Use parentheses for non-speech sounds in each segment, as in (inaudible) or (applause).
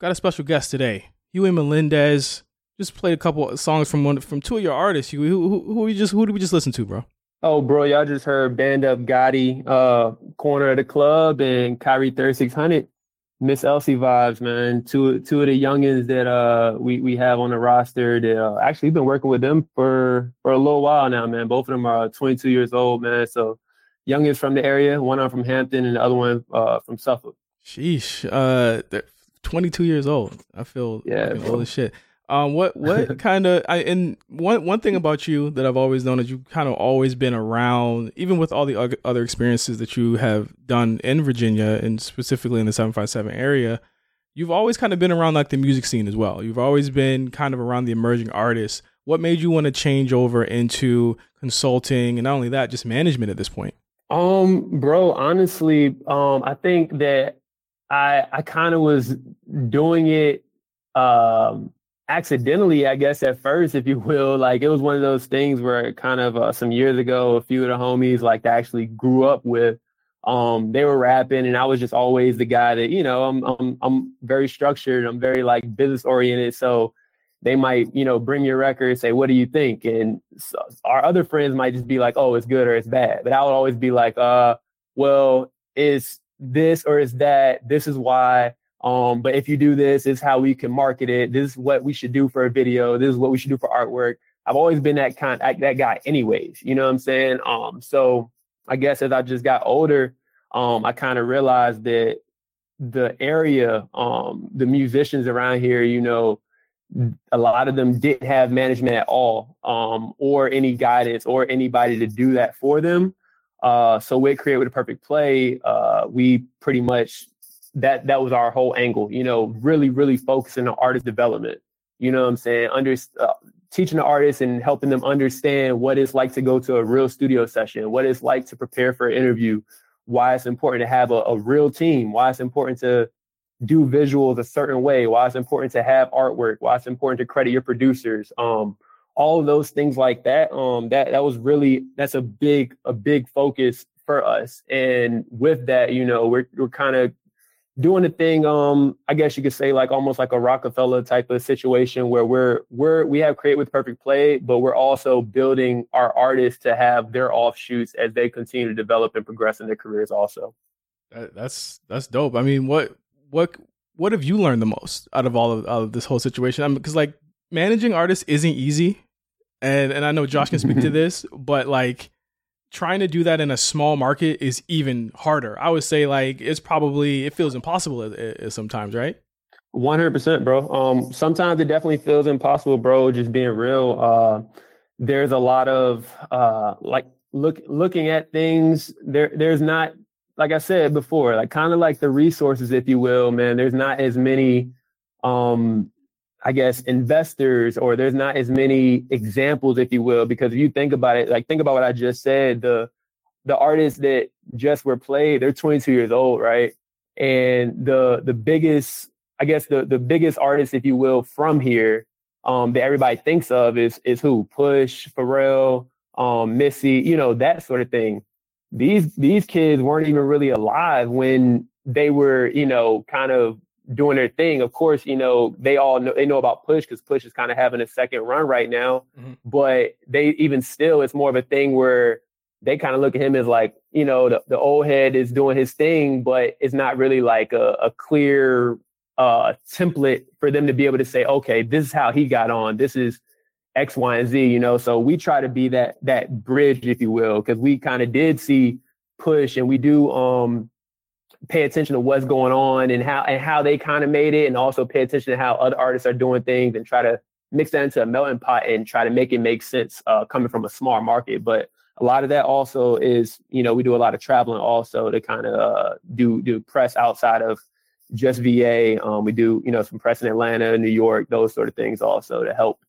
got a special guest today. Huey Melendez just played a couple songs from one from two of your artists. Huey, who, who, who we just who did we just listen to, bro? Oh, bro, y'all just heard Band Up Gotti, uh, Corner of the Club, and Kyrie 3600. Miss Elsie vibes, man. Two two of the youngins that uh we we have on the roster that uh, actually we've been working with them for for a little while now, man. Both of them are 22 years old, man. So youngins from the area, one are from Hampton and the other one uh from Suffolk. Sheesh, uh, 22 years old. I feel yeah, old as shit. Um, what what (laughs) kind of I and one one thing about you that I've always known is you've kind of always been around, even with all the other experiences that you have done in Virginia and specifically in the seven five seven area. You've always kind of been around like the music scene as well. You've always been kind of around the emerging artists. What made you want to change over into consulting and not only that, just management at this point? Um, bro, honestly, um, I think that I I kind of was doing it um accidentally, I guess, at first, if you (laughs) will. Like it was one of those things where kind of uh, some years ago, a few of the homies like actually grew up with, um, they were rapping, and I was just always the guy that you know I'm I'm I'm very structured, I'm very like business oriented, so they might you know bring your record, say what do you think, and so our other friends might just be like, oh, it's good or it's bad, but I would always be like, uh, well, it's this or it's that. This is why um, but if you do this, this is how we can market it. This is what we should do for a video. This is what we should do for artwork. I've always been that kind that guy anyways. You know what I'm saying? Um, so I guess as I just got older, um, I kind of realized that the area, um, the musicians around here, you know, a lot of them didn't have management at all, um, or any guidance or anybody to do that for them. Uh, so with Create with a Perfect Play, uh, we pretty much that that was our whole angle. You know, really, really focusing on artist development. You know what I'm saying? Under uh, teaching the artists and helping them understand what it's like to go to a real studio session, what it's like to prepare for an interview, why it's important to have a, a real team, why it's important to do visuals a certain way, why it's important to have artwork, why it's important to credit your producers. Um, all those things like that. Um, that that was really that's a big a big focus for us. And with that, you know, we're we're kind of doing the thing um i guess you could say like almost like a rockefeller type of situation where we're we're we have create with perfect play but we're also building our artists to have their offshoots as they continue to develop and progress in their careers also that, that's that's dope i mean what what what have you learned the most out of all of, out of this whole situation because like managing artists isn't easy and and i know josh can speak to (laughs) this but like trying to do that in a small market is even harder. I would say like it's probably it feels impossible at, at sometimes, right? One hundred percent, bro. Um, sometimes it definitely feels impossible, bro. Just being real. Uh, there's a lot of uh, like look looking at things. There, there's not like I said before, like kind of like the resources, if you will, man. There's not as many um I guess, investors or there's not as many examples, if you will, because if you think about it, like think about what I just said, the the artists that just were played, they're 22 years old, right? And the the biggest, I guess the the biggest artist, if you will, from here, um, that everybody thinks of is is who? Push, Pharrell, um, Missy, you know, that sort of thing. These these kids weren't even really alive when they were, you know, kind of doing their thing. Of course, you know, they all know they know about push because push is kind of having a second run right now. Mm-hmm. But they even still, it's more of a thing where they kind of look at him as like, you know, the, the old head is doing his thing, but it's not really like a, a clear uh, template for them to be able to say, okay, this is how he got on. This is X, Y, and Z, you know. So we try to be that that bridge, if you will, because we kind of did see push and we do um pay attention to what's going on and how and how they kind of made it, and also pay attention to how other artists are doing things and try to mix that into a melting pot and try to make it make sense uh, coming from a small market. But a lot of that also is, you know, we do a lot of traveling also to kind of uh, do do press outside of just VA. Um, we do, you know, some press in Atlanta, New York, those sort of things also to help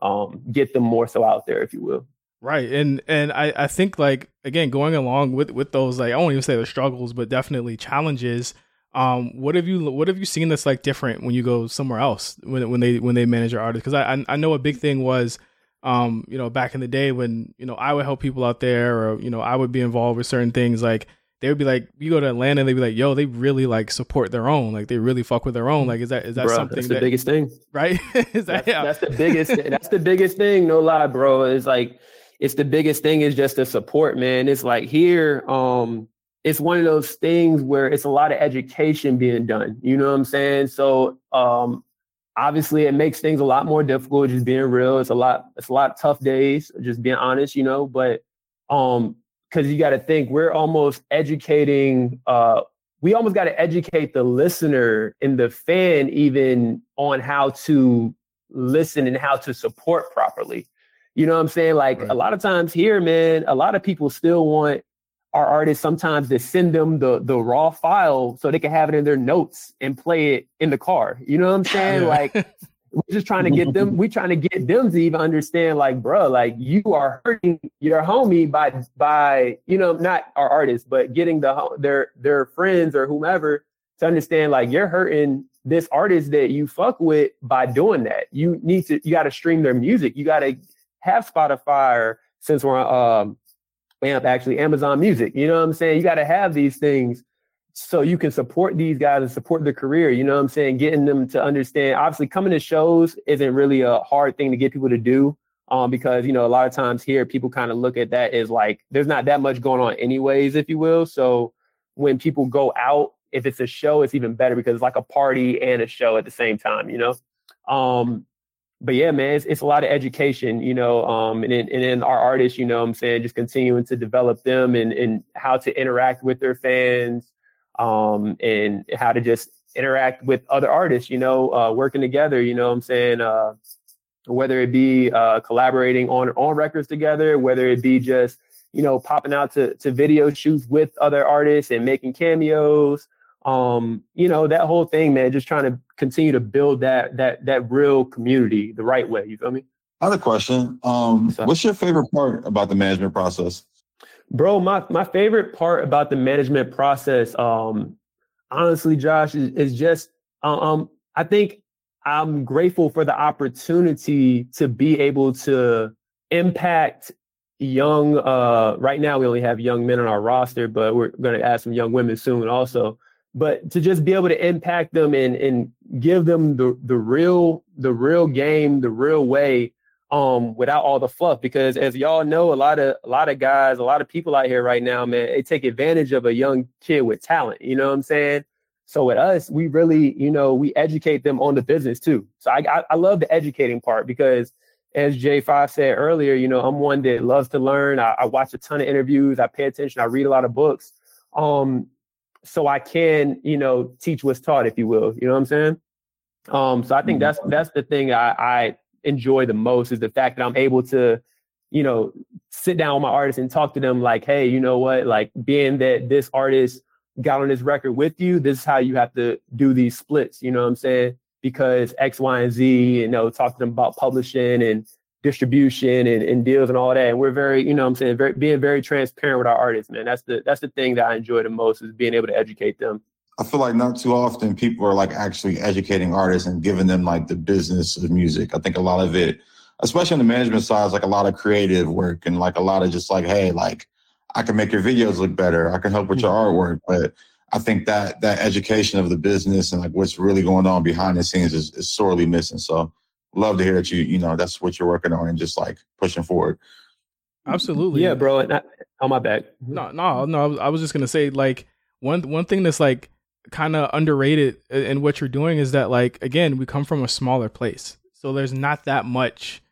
um, get them more so out there, if you will. Right. And and I, I think like again, going along with with those like I won't even say the struggles, but definitely challenges. Um, what have you what have you seen that's like different when you go somewhere else when when they when they manage your artists? Because I I know a big thing was um, you know, back in the day when, you know, I would help people out there or, you know, I would be involved with certain things like they would be like, you go to Atlanta, they'd be like, yo, they really like support their own, like they really fuck with their own. Like, is that is that Bruh, something that's that, the biggest thing, right? (laughs) is that's, that yeah? that's the biggest. that's the biggest thing. No lie, bro. It's like it's the biggest thing is just the support, man. It's like here, um, it's one of those things where it's a lot of education being done. You know what I'm saying? So, um, obviously, it makes things a lot more difficult. Just being real, it's a lot. It's a lot of tough days. Just being honest, you know. But um, because you got to think we're almost educating uh we almost got to educate the listener and the fan even on how to listen and how to support properly you know what i'm saying? Like Right. a lot of times here man a lot of people still want our artists sometimes to send them the the raw file so they can have it in their notes and play it in the car. You know what i'm (laughs) saying? Yeah. like we're just trying to get them (laughs) we're trying to get them to even understand like bro like you are hurting your homie by by you know not our artists but getting the their their friends or whomever to understand like you're hurting this artist that you fuck with by doing that. You need to you got to stream their music. You got to have spotify or since we're on um amp actually amazon music you know what i'm saying you got to have these things so you can support these guys and support their career. You know what I'm saying? Getting them to understand. Obviously, coming to shows isn't really a hard thing to get people to do. Um, because you know, a lot of times here people kind of look at that as like there's not that much going on anyways, if you will. So when people go out, if it's a show, it's even better because it's like a party and a show at the same time, you know. Um, but yeah, man, it's, it's a lot of education, you know, um, and then, and then our artists, you know, I'm saying, just continuing to develop them and, and how to interact with their fans, um, and how to just interact with other artists, you know, uh, working together, you know I'm saying? Uh, whether it be uh, collaborating on on records together, whether it be just, you know, popping out to, to video shoots with other artists and making cameos. Um, you know, that whole thing, man, just trying to continue to build that that that real community the right way. You feel me? Other question. Um, What's what's your favorite part about the management process? Bro, my, my favorite part about the management process, um, honestly, Josh, is, is just um, I think I'm grateful for the opportunity to be able to impact young. Uh, right now, we only have young men on our roster, but we're going to add some young women soon, also. But to just be able to impact them and and give them the the real the real game, the real way um without all the fluff. Because as y'all know a lot of a lot of guys a lot of people out here right now man they take advantage of a young kid with talent. You know what i'm saying? So with us we really you know we educate them on the business too. So i i, I love the educating part because as j5 said earlier you know i'm one that loves to learn. I, I watch a ton of interviews. I pay attention. I read a lot of books. Um so i can you know teach what's taught if you will you know what i'm saying um so i think that's that's the thing i i enjoy the most is the fact that I'm able to, you know, sit down with my artists and talk to them like, hey, you know what? Like being that this artist got on this record with you, this is how you have to do these splits, you know what I'm saying? Because X, Y, and Z, you know, talk to them about publishing and distribution and, and deals and all that. And we're very, you know what I'm saying, very being very transparent with our artists, man. That's the that's the thing that I enjoy the most is being able to educate them. I feel like not too often people are like actually educating artists and giving them like the business of music. I think a lot of it, especially on the management side, is like a lot of creative work and like a lot of just like, hey, like I can make your videos look better. I can help with your mm-hmm. artwork. But I think that that education of the business and like what's really going on behind the scenes is, is sorely missing. So love to hear that you, you know, that's what you're working on and just like pushing forward. Absolutely. Yeah, bro. And I, on my back. No, no, no. I was, just gonna say like one one thing that's like kind of underrated in what you're doing is that like again we come from a smaller place, so there's not that much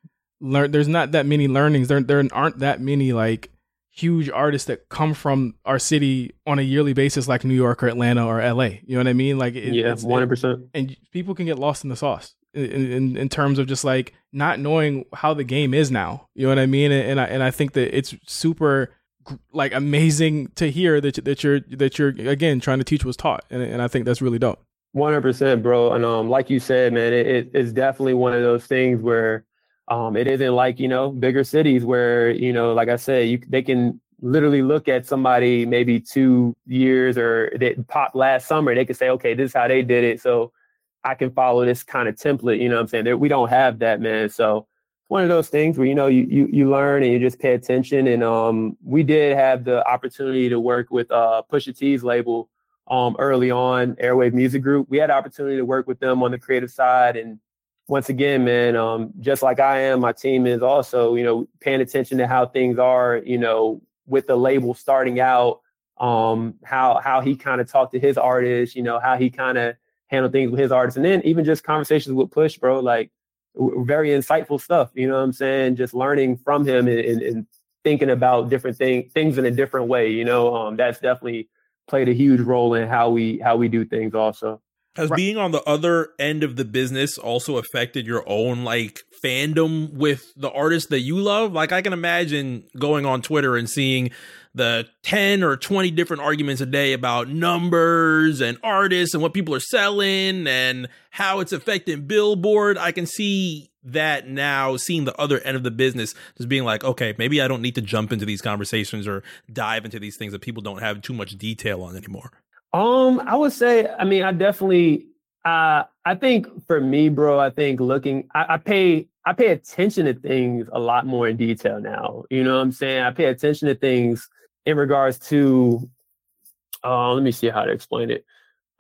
learn. There's not that many learnings. There there aren't that many like huge artists that come from our city on a yearly basis like New York or Atlanta or LA. You know what I mean? Like it, yeah, it's- one hundred percent. and people can get lost in the sauce in, in in terms of just like not knowing how the game is now. You know what I mean? And, and I and I think that it's super like amazing to hear that that you're that you're again trying to teach what's taught, and and I think that's really dope. One hundred percent, bro. And um, like you said, man, it, it, it's definitely one of those things where um, it isn't like you know bigger cities where you know, like I said, you they can literally look at somebody maybe two years or that popped last summer. They could say, okay, this is how they did it, so I can follow this kind of template. You know what I'm saying? There, we don't have that, man. So one of those things where you know you you, you learn and you just pay attention. And um, we did have the opportunity to work with uh, Pusha T's label um, early on, Heir Wave Music Group. We had opportunity to work with them on the creative side. And once again, man, um, just like I am, my team is also you know paying attention to how things are. You know, with the label starting out, um, how how he kind of talked to his artists. You know, how he kind of handled things with his artists, and then even just conversations with Push, bro. Like very insightful stuff. You know what I'm saying? Just learning from him and, and, and thinking about different things things in a different way. You know, um, that's definitely played a huge role in how we how we do things. Also, has right. being on the other end of the business also affected your own like fandom with the artists that you love? Like I can imagine going on Twitter and seeing the 10 or 20 different arguments a day about numbers and artists and what people are selling and how it's affecting Billboard. I can see that now, seeing the other end of the business, just being like, okay, maybe I don't need to jump into these conversations or dive into these things that people don't have too much detail on anymore. Um, I would say, I mean, I definitely, uh, I think for me, bro, I think looking, I, I pay, I pay attention to things a lot more in detail now. You know what I'm saying? I pay attention to things in regards to uh, let me see how to explain it.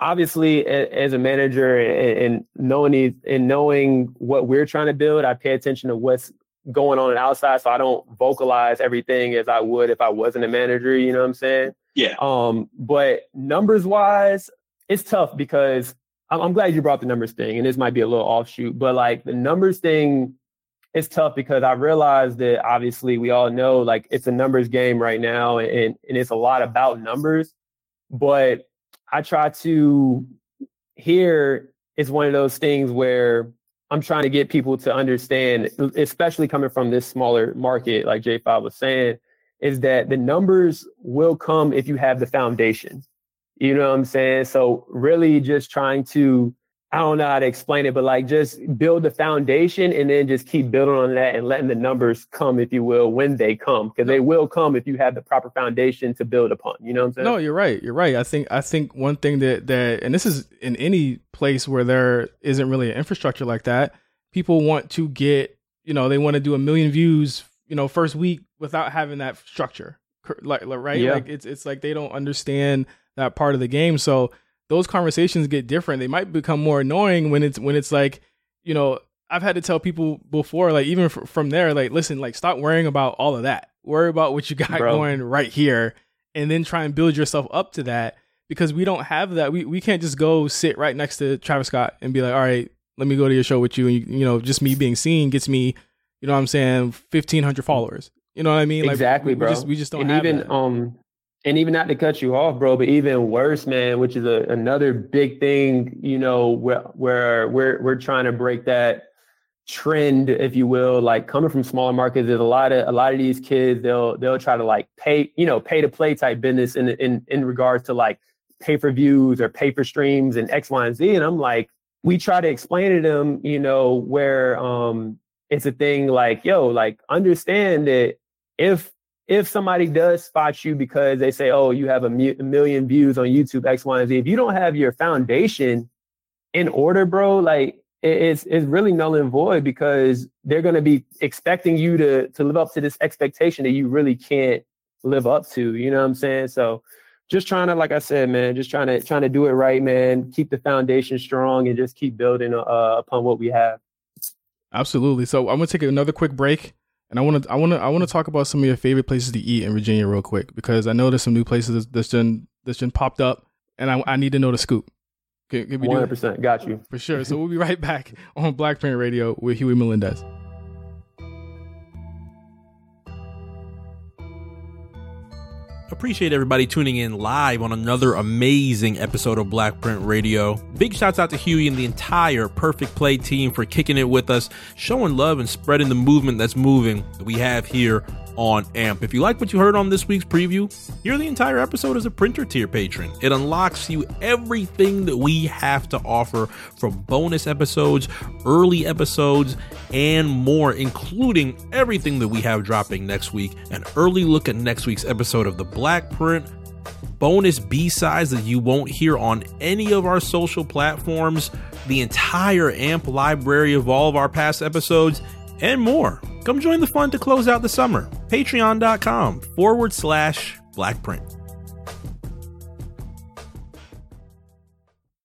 Obviously, as a manager and knowing these and knowing what we're trying to build, I pay attention to what's going on, outside, so I don't vocalize everything as I would if I wasn't a manager. You know what I'm saying? Yeah. Um, but numbers wise, it's tough because I'm, I'm glad you brought the numbers thing, and this might be a little offshoot, but like the numbers thing it's tough because I realized that obviously we all know like it's a numbers game right now and, and it's a lot about numbers. But I try to here is one of those things where I'm trying to get people to understand, especially coming from this smaller market, like J5 was saying, is that the numbers will come if you have the foundation. You know what I'm saying? So really just trying to I don't know how to explain it, but like just build the foundation and then just keep building on that and letting the numbers come, if you will, when they come, because they will come if you have the proper foundation to build upon. You know what I'm saying? No, you're right. You're right. I think I think one thing that that and this is in any place where there isn't really an infrastructure like that, people want to get, you know, they want to do a million views, you know, first week without having that structure. Like, right? Yeah. Like it's it's like they don't understand that part of the game. So those conversations get different. They might become more annoying when it's when it's like, you know, I've had to tell people before, like even f- from there, like listen, like stop worrying about all of that. Worry about what you got Bro. going right here, and then try and build yourself up to that. Because we don't have that. We we can't just go sit right next to Travis Scott and be like, all right, let me go to your show with you. And you, you know, just me being seen gets me, you know, what I'm saying, fifteen hundred followers. You know what I mean? Exactly, like, we, bro. We just, we just don't and even that. um and even not to cut you off, bro, but even worse, man, which is a, another big thing, you know, where, where we're we're trying to break that trend, if you will, like coming from smaller markets, there's a lot of a lot of these kids, they'll they'll try to like pay, you know, pay to play type business in in in regards to like pay for views or pay for streams and X, Y, and Z. And I'm like, we try to explain to them, you know, where um it's a thing like, yo, like understand that if if somebody does spot you because they say, oh, you have a, mu- million views on YouTube, X, Y, and Z, if you don't have your foundation in order, bro, like it's it's really null and void because they're going to be expecting you to to live up to this expectation that you really can't live up to. You know what I'm saying? So just trying to, like I said, man, just trying to trying to do it right, man. Keep the foundation strong and just keep building uh, upon what we have. Absolutely. So I'm gonna take another quick break. And I want to I want to I want to talk about some of your favorite places to eat in Virginia real quick because I know there's some new places that's been that's been popped up, and I, I need to know the scoop. One hundred percent, got you for sure. So we'll be right back on Black Print Radio with Huey Melendez. Appreciate everybody tuning in live on another amazing episode of Black Print Radio. Big shouts out to Huey and the entire Perfect Play team for kicking it with us, showing love and spreading the movement that's moving that we have here on AMP. If you like what you heard on this week's preview, hear the entire episode as a printer tier patron. It unlocks you everything that we have to offer from bonus episodes, early episodes, and more, including everything that we have dropping next week. An early look at next week's episode of the Black Print bonus B-sides that you won't hear on any of our social platforms, the entire AMP library of all of our past episodes, and more. Come join the fun to close out the summer. Patreon.com forward slash blackprint.